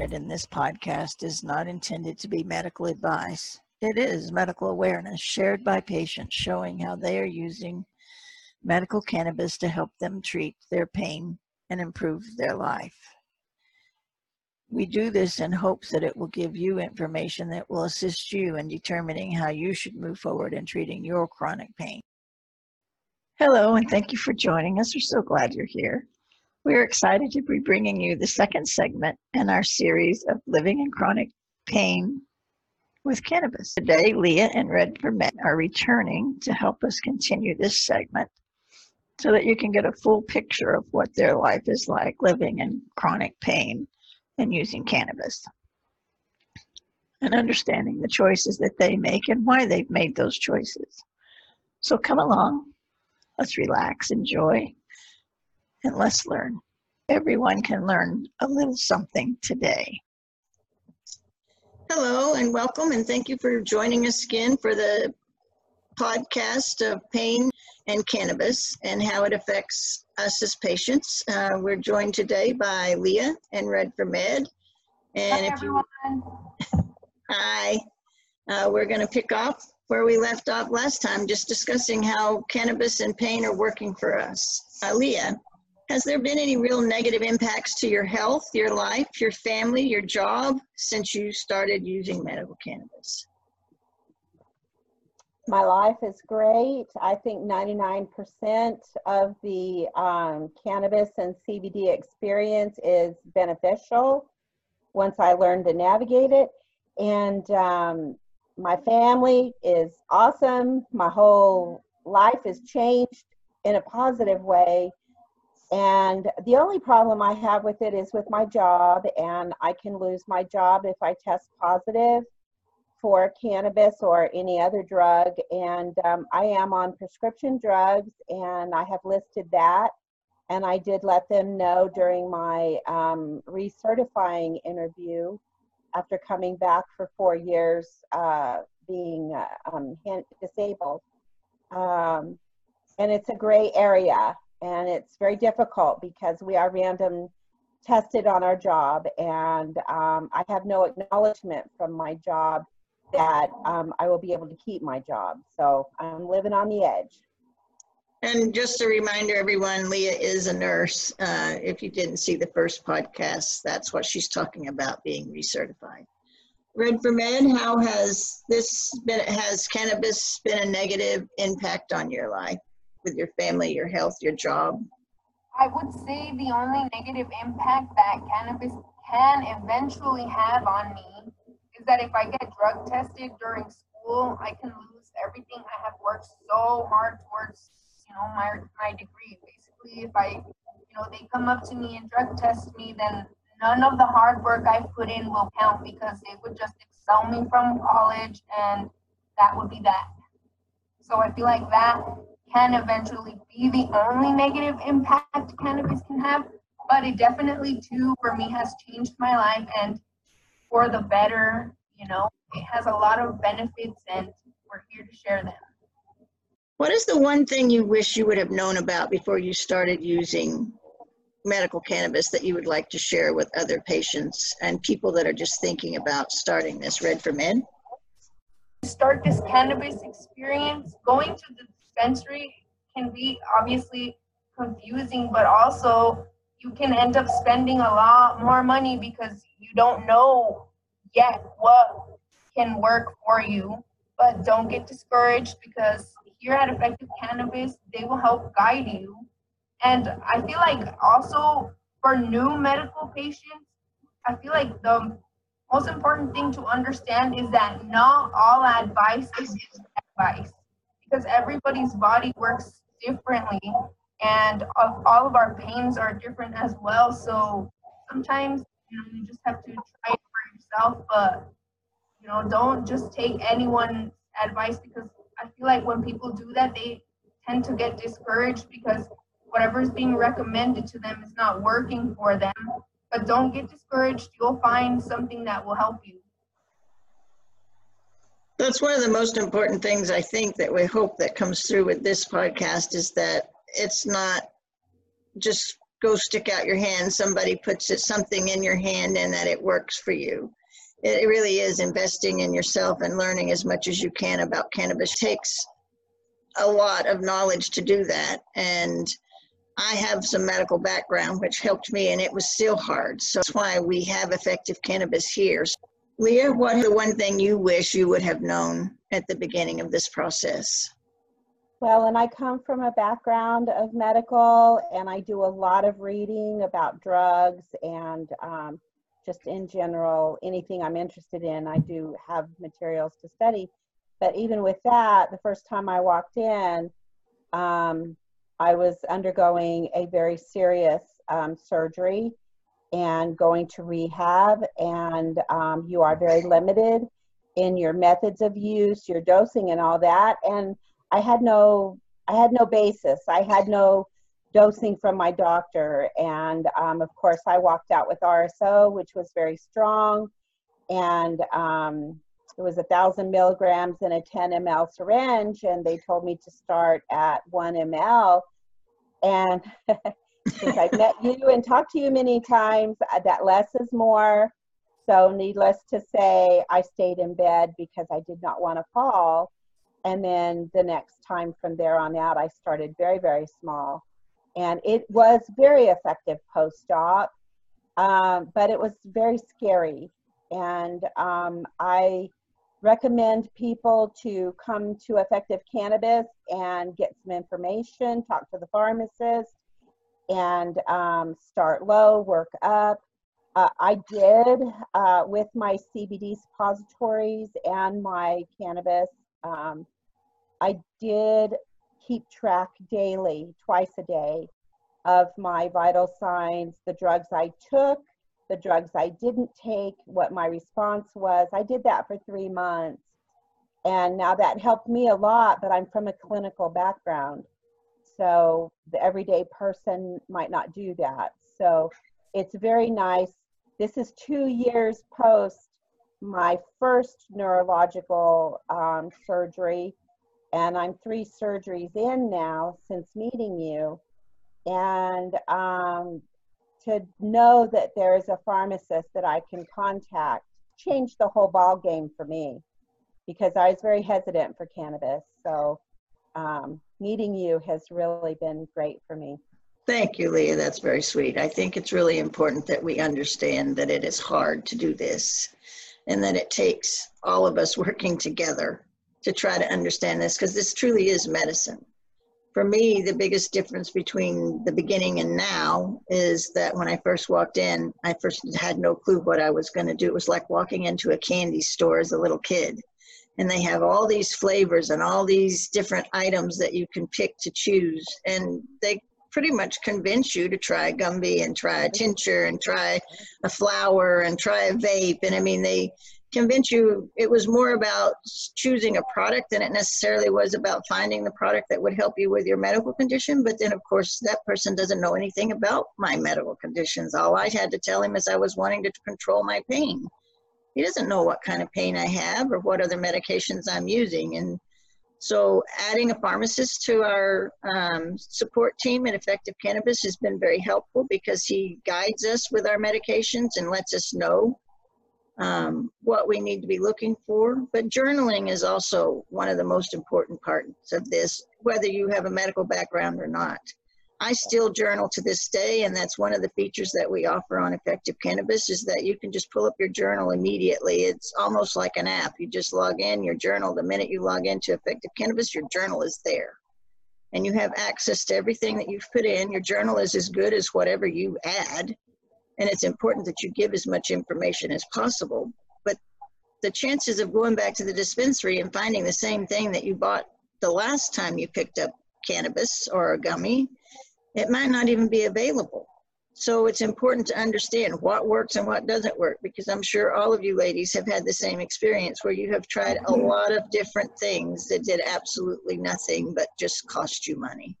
provided in this podcast is not intended to be medical advice. It is medical awareness shared by patients showing how they are using medical cannabis to help them treat their pain and improve their life. We do this in hopes that it will give you information that will assist you in determining how you should move forward in treating your chronic pain. Hello, and thank you for joining us. We're so glad you're here. We're excited to be bringing you the second segment in our series of living in chronic pain with cannabis. Today, Leah and Red Men are returning to help us continue this segment so that you can get a full picture of what their life is like living in chronic pain and using cannabis and understanding the choices that they make and why they've made those choices. So come along, let's relax, enjoy, and let's learn. Everyone can learn a little something today. Hello and welcome, and thank you for joining us again for the podcast of pain and cannabis and how it affects us as patients. Uh, we're joined today by Leah and Red for Med. And Hi, if you, hi, uh, we're going to pick up where we left off last time, just discussing how cannabis and pain are working for us. Uh, Leah, has there been any real negative impacts to your health, your life, your family, your job since you started using medical cannabis? My life is great. I think 99% of the um, cannabis and CBD experience is beneficial once I learned to navigate it. And um, my family is awesome. My whole life has changed in a positive way. And the only problem I have with it is with my job, and I can lose my job if I test positive for cannabis or any other drug. And um, I am on prescription drugs, and I have listed that. And I did let them know during my um, recertifying interview after coming back for four years uh, being uh, um, disabled. Um, and it's a gray area, and it's very difficult because we are random tested on our job, and um, I have no acknowledgement from my job that um, I will be able to keep my job. So I'm living on the edge. And just a reminder, everyone, Leah is a nurse. Uh, if you didn't see the first podcast, that's what she's talking about being recertified. Red for Med, how has this been, has cannabis been a negative impact on your life with your family, your health, your job? I would say the only negative impact that cannabis can eventually have on me is that if I get drug tested during school, I can lose everything I have worked so hard towards, you know, my my degree. Basically, if I, you know, they come up to me and drug test me, then none of the hard work I put in will count because they would just expel me from college and that would be that. So I feel like that can eventually be the only negative impact cannabis can have, but it definitely too for me has changed my life and for the better. You know, it has a lot of benefits, and we're here to share them. What is the one thing you wish you would have known about before you started using medical cannabis that you would like to share with other patients and people that are just thinking about starting this Red for Med? Start this cannabis experience. Going to the dispensary can be obviously confusing, but also you can end up spending a lot more money because you don't know yet what can work for you. But don't get discouraged because here at Effective Cannabis, they will help guide you. And I feel like also for new medical patients, I feel like the most important thing to understand is that not all advice is advice because everybody's body works differently and all of our pains are different as well. So sometimes you know you just have to try it for yourself, but you know don't just take anyone's advice because I feel like when people do that, they tend to get discouraged because whatever is being recommended to them is not working for them. But don't get discouraged. You'll find something that will help you. That's one of the most important things I think that we hope that comes through with this podcast is that it's not just go stick out your hand, somebody puts it, something in your hand and that it works for you. It, really is investing in yourself and learning as much as you can about cannabis It takes a lot of knowledge to do that. And I have some medical background, which helped me, and it was still hard. So that's why we have effective cannabis here. Leah, what is the one thing you wish you would have known at the beginning of this process? Well, and I come from a background of medical, and I do a lot of reading about drugs and um, just in general, anything I'm interested in, I do have materials to study. But even with that, the first time I walked in, um, I was undergoing a very serious um, surgery and going to rehab, and um, you are very limited in your methods of use, your dosing, and all that. And I had no, I had no basis. I had no dosing from my doctor, and um, of course, I walked out with RSO, which was very strong, and um, it was a thousand milligrams in a 10 ml syringe, and they told me to start at one ml. And since I've met you and talked to you many times, uh, that less is more. So, needless to say, I stayed in bed because I did not want to fall. And then the next time from there on out, I started very, very small. And it was very effective post op, um, but it was very scary. And um, I recommend people to come to Effective Cannabis and get some information, talk to the pharmacist, and um, start low, work up. Uh, I did uh, with my CBD suppositories and my cannabis. Um, I did keep track daily, twice a day, of my vital signs, the drugs I took, the drugs I didn't take, what my response was. I did that for three months. And now that helped me a lot, but I'm from a clinical background. So the everyday person might not do that. So it's very nice. This is two years post my first neurological um, surgery, and I'm three surgeries in now since meeting you. And um, to know that there is a pharmacist that I can contact changed the whole ball game for me because I was very hesitant for cannabis. So um, meeting you has really been great for me. Thank you, Leah. That's very sweet. I think it's really important that we understand that it is hard to do this and that it takes all of us working together to try to understand this because this truly is medicine for me, the biggest difference between the beginning and now is that when I first walked in, I first had no clue what I was going to do. It was like walking into a candy store as a little kid. And they have all these flavors and all these different items that you can pick to choose. And they pretty much convince you to try a gummy and try a tincture and try a flower and try a vape. And I mean, they convince you it was more about choosing a product than it necessarily was about finding the product that would help you with your medical condition. But then, of course, that person doesn't know anything about my medical conditions. All I had to tell him is I was wanting to control my pain. He doesn't know what kind of pain I have or what other medications I'm using. And so, adding a pharmacist to our um, support team at Effective Cannabis has been very helpful because he guides us with our medications and lets us know um, what we need to be looking for. But journaling is also one of the most important parts of this, whether you have a medical background or not. I still journal to this day, and that's one of the features that we offer on Effective Cannabis is that you can just pull up your journal immediately. It's almost like an app. You just log in, your journal, the minute you log into Effective Cannabis, your journal is there. And you have access to everything that you've put in. Your journal is as good as whatever you add and it's important that you give as much information as possible. But the chances of going back to the dispensary and finding the same thing that you bought the last time you picked up cannabis or a gummy, it might not even be available. So it's important to understand what works and what doesn't work because I'm sure all of you ladies have had the same experience where you have tried a mm-hmm. lot of different things that did absolutely nothing but just cost you money.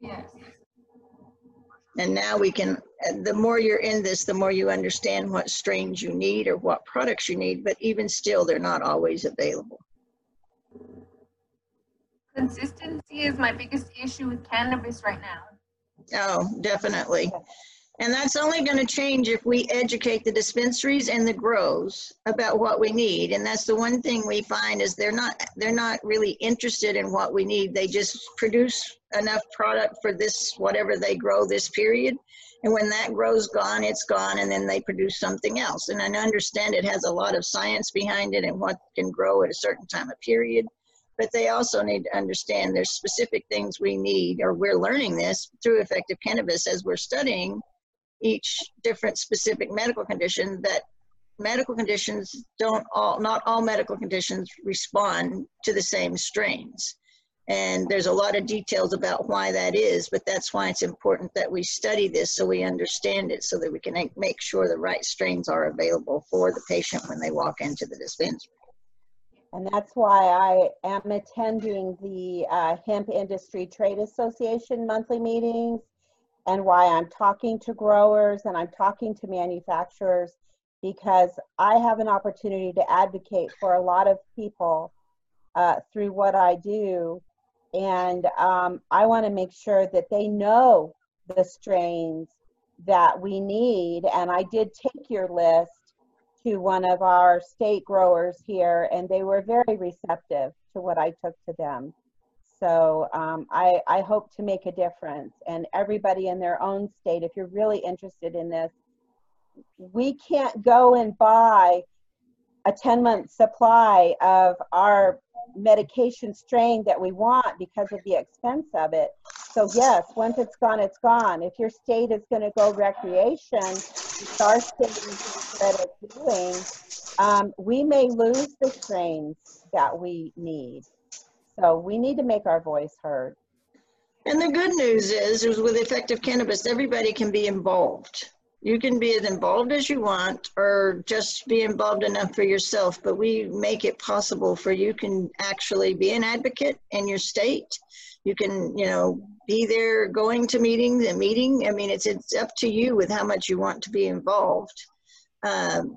Yes. And now we can, the more you're in this, the more you understand what strains you need or what products you need, but even still, they're not always available. Consistency is my biggest issue with cannabis right now. Oh, definitely. And that's only going to change if we educate the dispensaries and the grows about what we need. And that's the one thing we find is they're not they're not really interested in what we need. They just produce enough product for this whatever they grow this period. And when that grow's gone, it's gone, and then they produce something else. And I understand it has a lot of science behind it and what can grow at a certain time of period but they also need to understand there's specific things we need, or we're learning this through effective cannabis as we're studying each different specific medical condition that medical conditions don't all, not all medical conditions respond to the same strains. And there's a lot of details about why that is, but that's why it's important that we study this so we understand it so that we can make sure the right strains are available for the patient when they walk into the dispensary. And that's why I am attending the uh, Hemp Industry Trade Association monthly meetings and why I'm talking to growers and I'm talking to manufacturers because I have an opportunity to advocate for a lot of people uh, through what I do. And um, I want to make sure that they know the strains that we need. And I did take your list to one of our state growers here, and they were very receptive to what I took to them. So um, I, I hope to make a difference. And everybody in their own state, if you're really interested in this, we can't go and buy a 10 month supply of our medication strain that we want because of the expense of it. So yes, once it's gone, it's gone. If your state is going to go recreation, our state that it's doing, um, we may lose the strains that we need. So we need to make our voice heard. And the good news is, is with effective cannabis, everybody can be involved. You can be as involved as you want or just be involved enough for yourself, but we make it possible for you can actually be an advocate in your state. You can, you know, be there going to meetings and meeting. I mean, it's, it's up to you with how much you want to be involved. Um,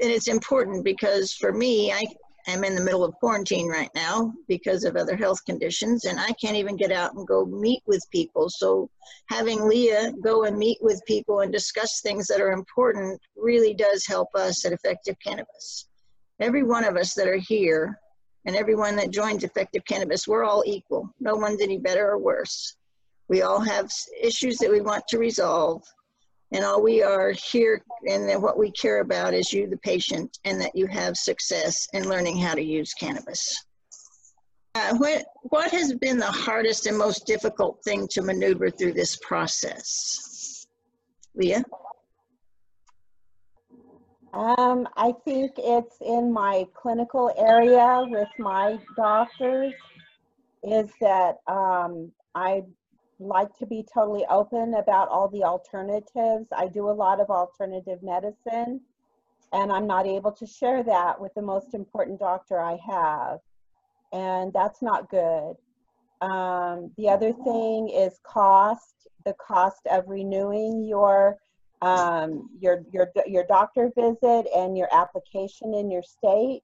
and it's important because for me, I, am in the middle of quarantine right now because of other health conditions, and I can't even get out and go meet with people. So having Leah go and meet with people and discuss things that are important really does help us at Effective Cannabis. Every one of us that are here and everyone that joins Effective Cannabis, we're all equal. No one's any better or worse. We all have issues that we want to resolve and all we are here and what we care about is you, the patient, and that you have success in learning how to use cannabis. Uh, what, what has been the hardest and most difficult thing to maneuver through this process? Leah? Um, I think it's in my clinical area with my doctors is that um, I like to be totally open about all the alternatives. I do a lot of alternative medicine, and I'm not able to share that with the most important doctor I have. And that's not good. Um, the other thing is cost, the cost of renewing your um, your your your doctor visit and your application in your state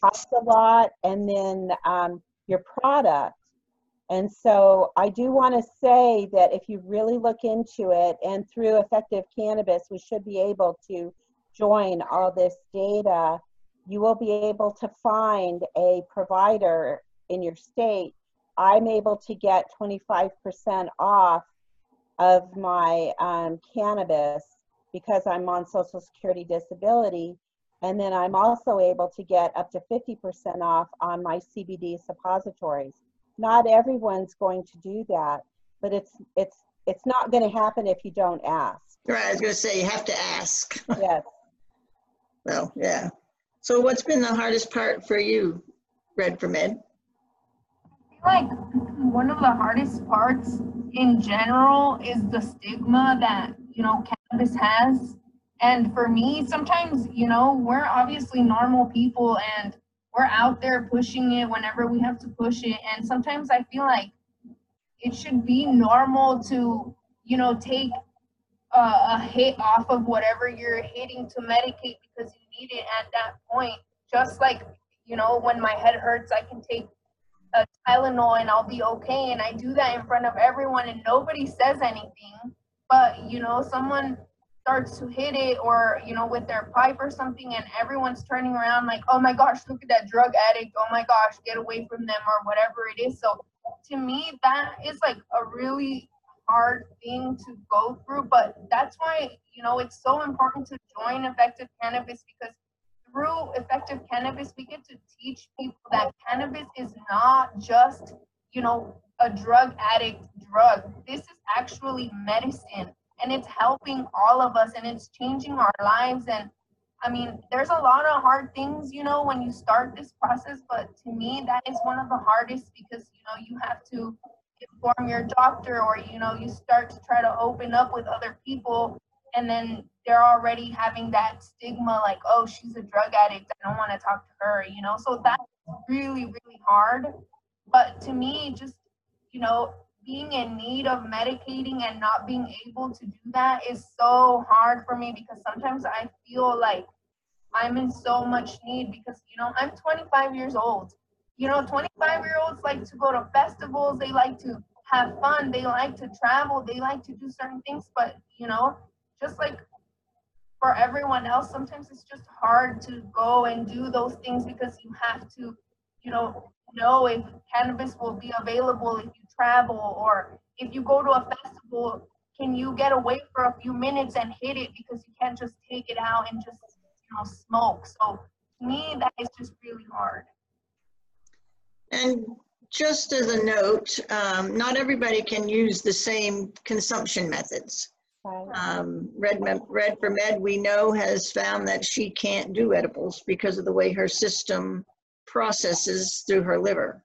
costs a lot, and then um, your product and so I do want to say that if you really look into it and through effective cannabis, we should be able to join all this data. You will be able to find a provider in your state. I'm able to get 25% off of my um, cannabis because I'm on Social Security disability. And then I'm also able to get up to 50% off on my CBD suppositories not everyone's going to do that, but it's it's it's not going to happen if you don't ask. Right, I was going to say you have to ask. Yes. well, yeah. So, what's been the hardest part for you, Red for Med? like one of the hardest parts in general is the stigma that you know cannabis has and for me sometimes you know we're obviously normal people and we're out there pushing it whenever we have to push it and sometimes i feel like it should be normal to you know take a, a hit off of whatever you're hitting to medicate because you need it at that point just like you know when my head hurts i can take a Tylenol and I'll be okay. And I do that in front of everyone and nobody says anything. But, you know, someone starts to hit it or, you know, with their pipe or something and everyone's turning around like, oh my gosh, look at that drug addict. Oh my gosh, get away from them or whatever it is. So to me, that is like a really hard thing to go through. But that's why, you know, it's so important to join effective cannabis because through effective cannabis, we get to teach people that cannabis is not just, you know, a drug addict drug. This is actually medicine and it's helping all of us and it's changing our lives. And I mean, there's a lot of hard things, you know, when you start this process, but to me, that is one of the hardest because, you know, you have to inform your doctor or, you know, you start to try to open up with other people and then they're already having that stigma like oh she's a drug addict i don't want to talk to her you know so that's really really hard but to me just you know being in need of medicating and not being able to do that is so hard for me because sometimes i feel like i'm in so much need because you know i'm 25 years old. You know 25 year olds like to go to festivals they like to have fun they like to travel they like to do certain things but you know just like for everyone else, sometimes it's just hard to go and do those things because you have to, you know, know if cannabis will be available if you travel or if you go to a festival, can you get away for a few minutes and hit it because you can't just take it out and just, you know, smoke. So to me, that is just really hard. And just as a note, um, not everybody can use the same consumption methods. Um, Red, Red for Med, we know, has found that she can't do edibles because of the way her system processes through her liver.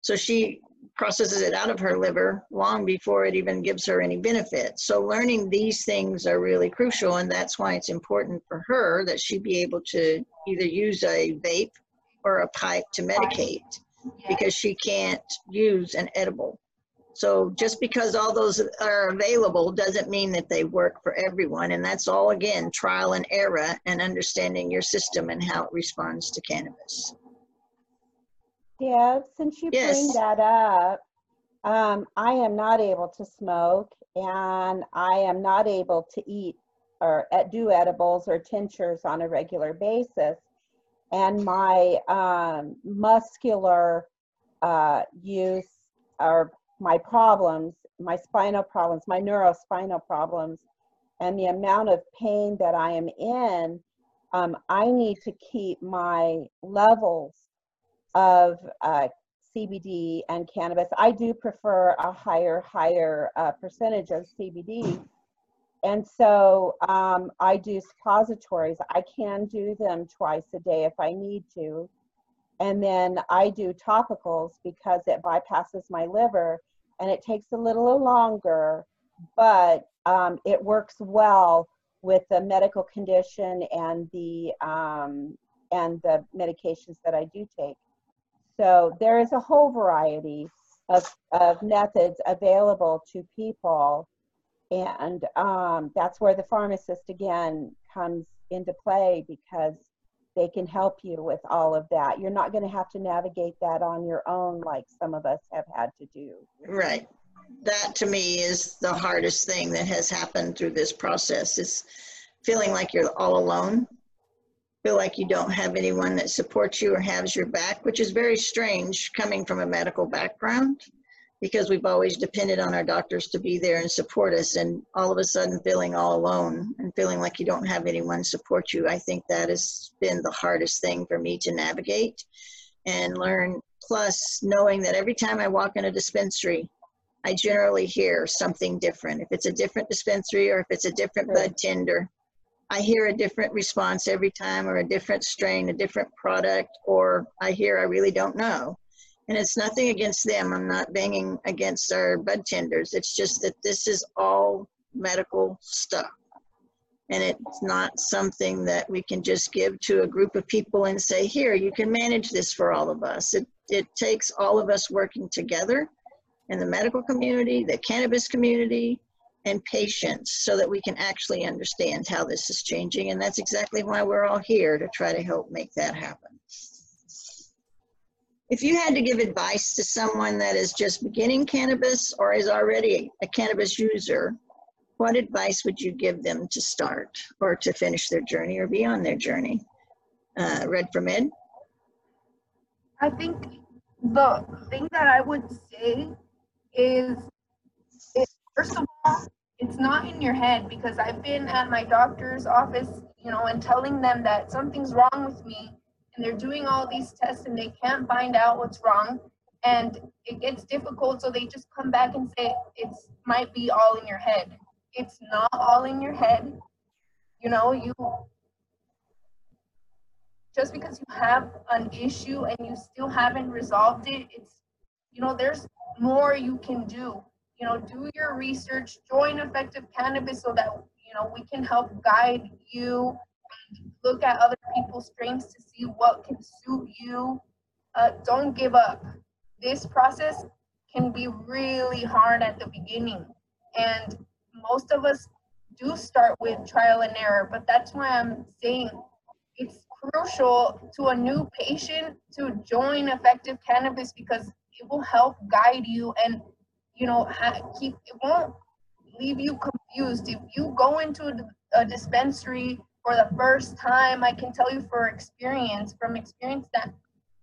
So she processes it out of her liver long before it even gives her any benefit. So learning these things are really crucial, and that's why it's important for her that she be able to either use a vape or a pipe to medicate because she can't use an edible. So just because all those are available doesn't mean that they work for everyone. And that's all, again, trial and error and understanding your system and how it responds to cannabis. Deb, since you Yes. bring that up, um, I am not able to smoke and I am not able to eat or do edibles or tinctures on a regular basis. And my um, muscular uh, use or my problems, my spinal problems, my neurospinal problems, and the amount of pain that I am in, um, I need to keep my levels of uh, CBD and cannabis. I do prefer a higher, higher uh, percentage of CBD. And so um, I do suppositories. I can do them twice a day if I need to. And then I do topicals because it bypasses my liver and it takes a little longer, but um, it works well with the medical condition and the um, and the medications that I do take. So there is a whole variety of, of methods available to people. And um, that's where the pharmacist again comes into play because they can help you with all of that. You're not going to have to navigate that on your own like some of us have had to do. Right. That to me is the hardest thing that has happened through this process is feeling like you're all alone. Feel like you don't have anyone that supports you or has your back, which is very strange coming from a medical background because we've always depended on our doctors to be there and support us and all of a sudden feeling all alone and feeling like you don't have anyone support you i think that has been the hardest thing for me to navigate and learn plus knowing that every time i walk in a dispensary i generally hear something different if it's a different dispensary or if it's a different Right. bud tender i hear a different response every time or a different strain a different product or i hear i really don't know and it's nothing against them. I'm not banging against our bud tenders. It's just that this is all medical stuff. And it's not something that we can just give to a group of people and say, here, you can manage this for all of us. It, it takes all of us working together in the medical community, the cannabis community, and patience so that we can actually understand how this is changing. And that's exactly why we're all here to try to help make that happen. If you had to give advice to someone that is just beginning cannabis or is already a cannabis user, what advice would you give them to start or to finish their journey or be on their journey? Uh, Red for Med? I think the thing that I would say is, is first of all, it's not in your head because I've been at my doctor's office, you know, and telling them that something's wrong with me and they're doing all these tests and they can't find out what's wrong and it gets difficult so they just come back and say it's might be all in your head. It's not all in your head. You know you just because you have an issue and you still haven't resolved it it's you know there's more you can do you know do your research join effective cannabis so that you know we can help guide you look at other people's strengths to see what can suit you. Uh, don't give up. This process can be really hard at the beginning. And most of us do start with trial and error, but that's why I'm saying it's crucial to a new patient to join effective cannabis because it will help guide you and you know keep it won't leave you confused if you go into a dispensary for the first time, I can tell you for experience, from experience that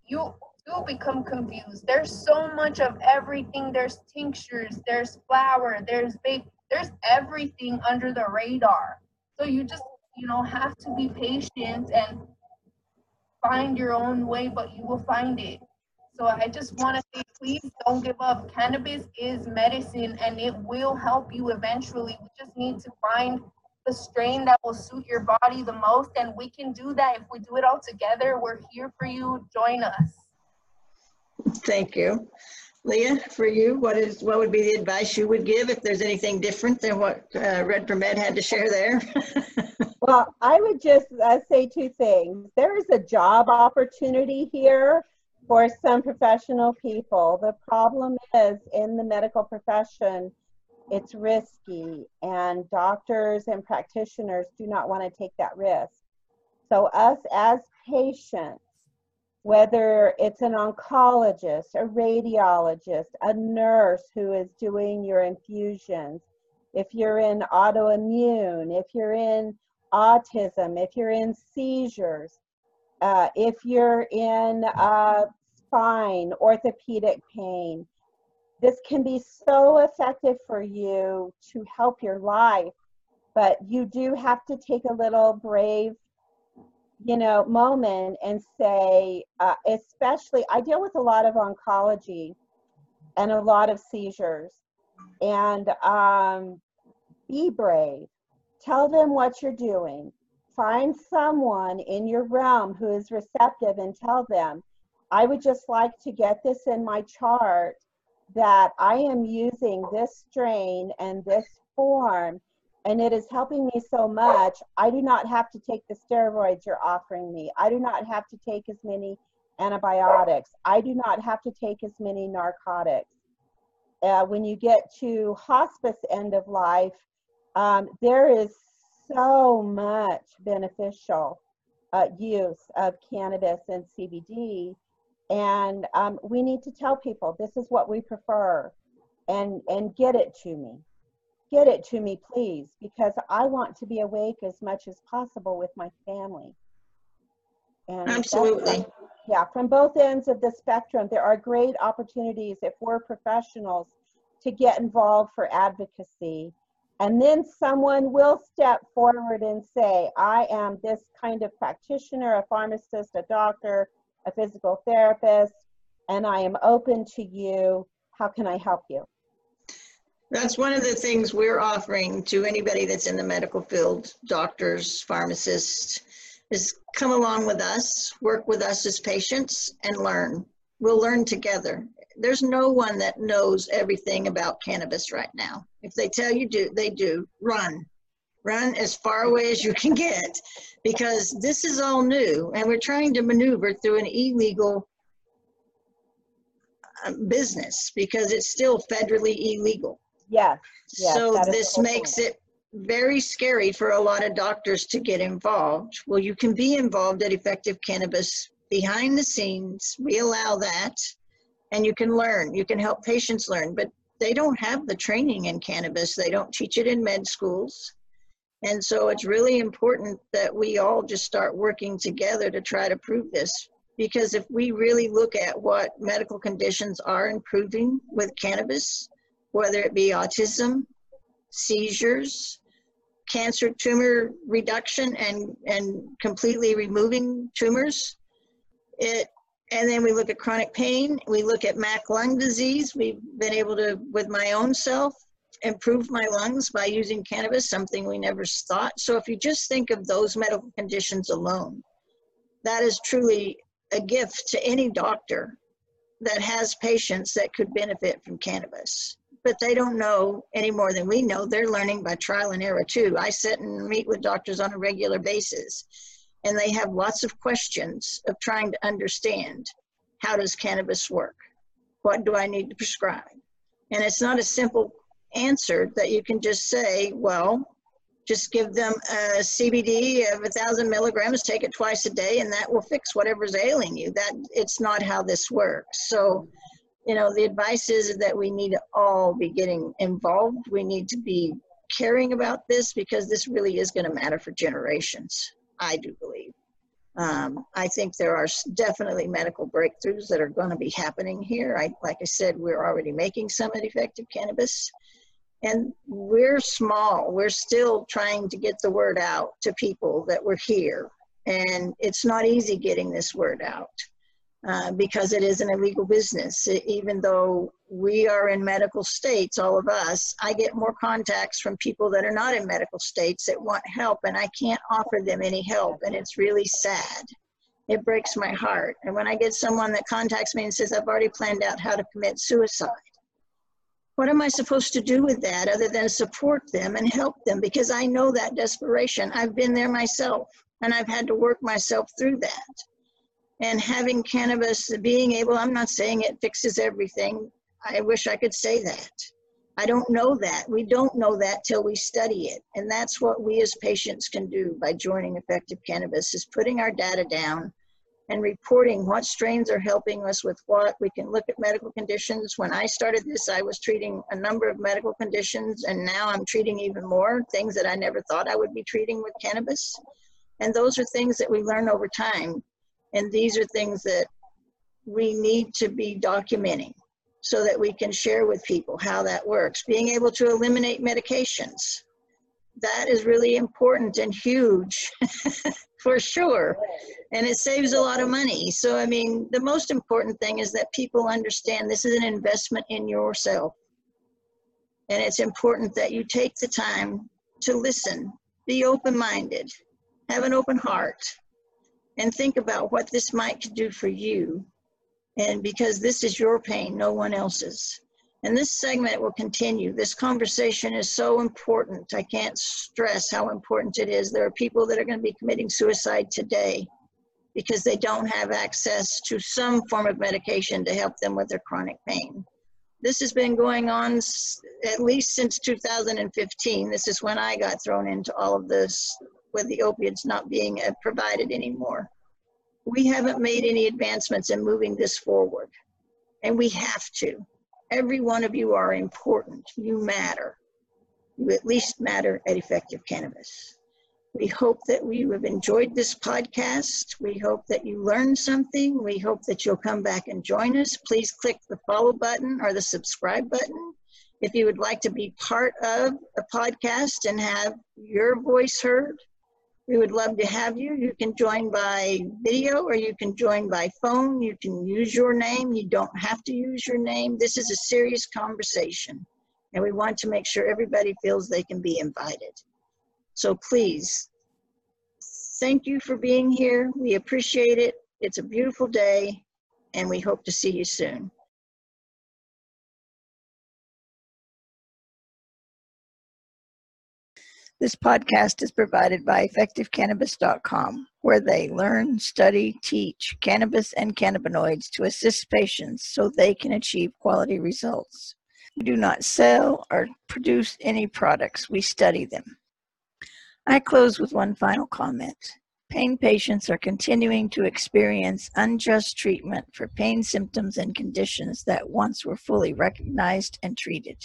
you do become confused. There's so much of everything. There's tinctures, there's flower, there's vape, there's everything under the radar. So you just, you know, have to be patient and find your own way, but you will find it. So I just want to say, please don't give up. Cannabis is medicine and it will help you eventually. We just need to find the strain that will suit your body the most. And we can do that if we do it all together. We're here for you. Join us. Thank you. Leah, for you, what is what would be the advice you would give if there's anything different than what uh, Red for Med had to share there? well, I would just uh, say two things. There is a job opportunity here for some professional people. The problem is in the medical profession, it's risky and doctors and practitioners do not want to take that risk. So us as patients, whether it's an oncologist, a radiologist, a nurse who is doing your infusions, if you're in autoimmune, if you're in autism, if you're in seizures, uh, if you're in uh, spine, orthopedic pain, this can be so effective for you to help your life, but you do have to take a little brave, you know, moment and say, uh, especially, I deal with a lot of oncology and a lot of seizures, and um, be brave. Tell them what you're doing. Find someone in your realm who is receptive and tell them, I would just like to get this in my chart that I am using this strain and this form and it is helping me so much. I do not have to take the steroids you're offering me. I do not have to take as many antibiotics. I do not have to take as many narcotics. Uh, when you get to hospice end of life, um, there is so much beneficial uh, use of cannabis and CBD and um, we need to tell people this is what we prefer and and get it to me. Get it to me please because i want to be awake as much as possible with my family. And absolutely. yeah from both ends of the spectrum. There are great opportunities if we're professionals to get involved for advocacy and then someone will step forward and say i am this kind of practitioner a pharmacist a doctor a physical therapist, and I am open to you. How can I help you? That's one of the things we're offering to anybody that's in the medical field, doctors, pharmacists, is come along with us, work with us as patients, and learn. We'll learn together. There's no one that knows everything about cannabis right now. If they tell you do, they do, run run as far away as you can get because this is all new and we're trying to maneuver through an illegal um, business because it's still federally illegal. Yes. yes so this makes it very scary for a lot of doctors to get involved. Well, you can be involved at Effective Cannabis behind the scenes. We allow that and you can learn. You can help patients learn, but they don't have the training in cannabis. They don't teach it in med schools. And so it's really important that we all just start working together to try to prove this. Because if we really look at what medical conditions are improving with cannabis, whether it be autism, seizures, cancer tumor reduction and, and completely removing tumors, it and then we look at chronic pain. We look at MAC lung disease. We've been able to, with my own self, improve my lungs by using cannabis, something we never thought. So if you just think of those medical conditions alone, that is truly a gift to any doctor that has patients that could benefit from cannabis. But they don't know any more than we know. They're learning by trial and error too. I sit and meet with doctors on a regular basis and they have lots of questions of trying to understand how does cannabis work? What do I need to prescribe? And it's not a simple answer that you can just say, well, just give them a CBD of a thousand milligrams, take it twice a day, and that will fix whatever's ailing you. That it's not how this works. So, you know, the advice is that we need to all be getting involved. We need to be caring about this because this really is going to matter for generations. I do believe. Um, I think there are definitely medical breakthroughs that are going to be happening here. I, like I said, we're already making some effective cannabis. And we're small. We're still trying to get the word out to people that we're here. And it's not easy getting this word out. Uh, because it is an illegal business. even though we are in medical states, all of us, I get more contacts from people that are not in medical states that want help, and I can't offer them any help, and it's really sad. It breaks my heart. And when I get someone that contacts me and says, I've already planned out how to commit suicide, what am I supposed to do with that other than support them and help them? Because I know that desperation. I've been there myself, and I've had to work myself through that and having cannabis, being able, I'm not saying it fixes everything. I wish I could say that. I don't know that. We don't know that till we study it. And that's what we as patients can do by joining effective cannabis is putting our data down and reporting what strains are helping us with what. We can look at medical conditions. When I started this, I was treating a number of medical conditions and now I'm treating even more things that I never thought I would be treating with cannabis. And those are things that we learn over time. And these are things that we need to be documenting so that we can share with people how that works. Being able to eliminate medications. That is really important and huge for sure. And it saves a lot of money. So, I mean, the most important thing is that people understand this is an investment in yourself. And it's important that you take the time to listen, be open minded, have an open heart, and think about what this might do for you. And because this is your pain, no one else's. And this segment will continue. This conversation is so important. I can't stress how important it is. There are people that are going to be committing suicide today because they don't have access to some form of medication to help them with their chronic pain. This has been going on at least since 2015. This is when I got thrown into all of this with the opiates not being uh, provided anymore. We haven't made any advancements in moving this forward, and we have to. Every one of you are important. You matter. You at least matter at Effective Cannabis. We hope that you have enjoyed this podcast. We hope that you learned something. We hope that you'll come back and join us. Please click the follow button or the subscribe button. If you would like to be part of a podcast and have your voice heard, we would love to have you. You can join by video or you can join by phone. You can use your name. You don't have to use your name. This is a serious conversation and we want to make sure everybody feels they can be invited. So please, thank you for being here. We appreciate it. It's a beautiful day and we hope to see you soon. This podcast is provided by effectivecannabis.com, where they learn, study, teach cannabis and cannabinoids to assist patients so they can achieve quality results. We do not sell or produce any products, we study them. I close with one final comment. Pain patients are continuing to experience unjust treatment for pain symptoms and conditions that once were fully recognized and treated.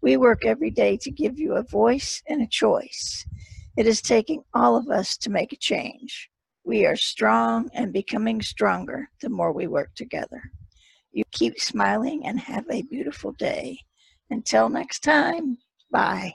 We work every day to give you a voice and a choice. It is taking all of us to make a change. We are strong and becoming stronger the more we work together. You keep smiling and have a beautiful day. Until next time, bye.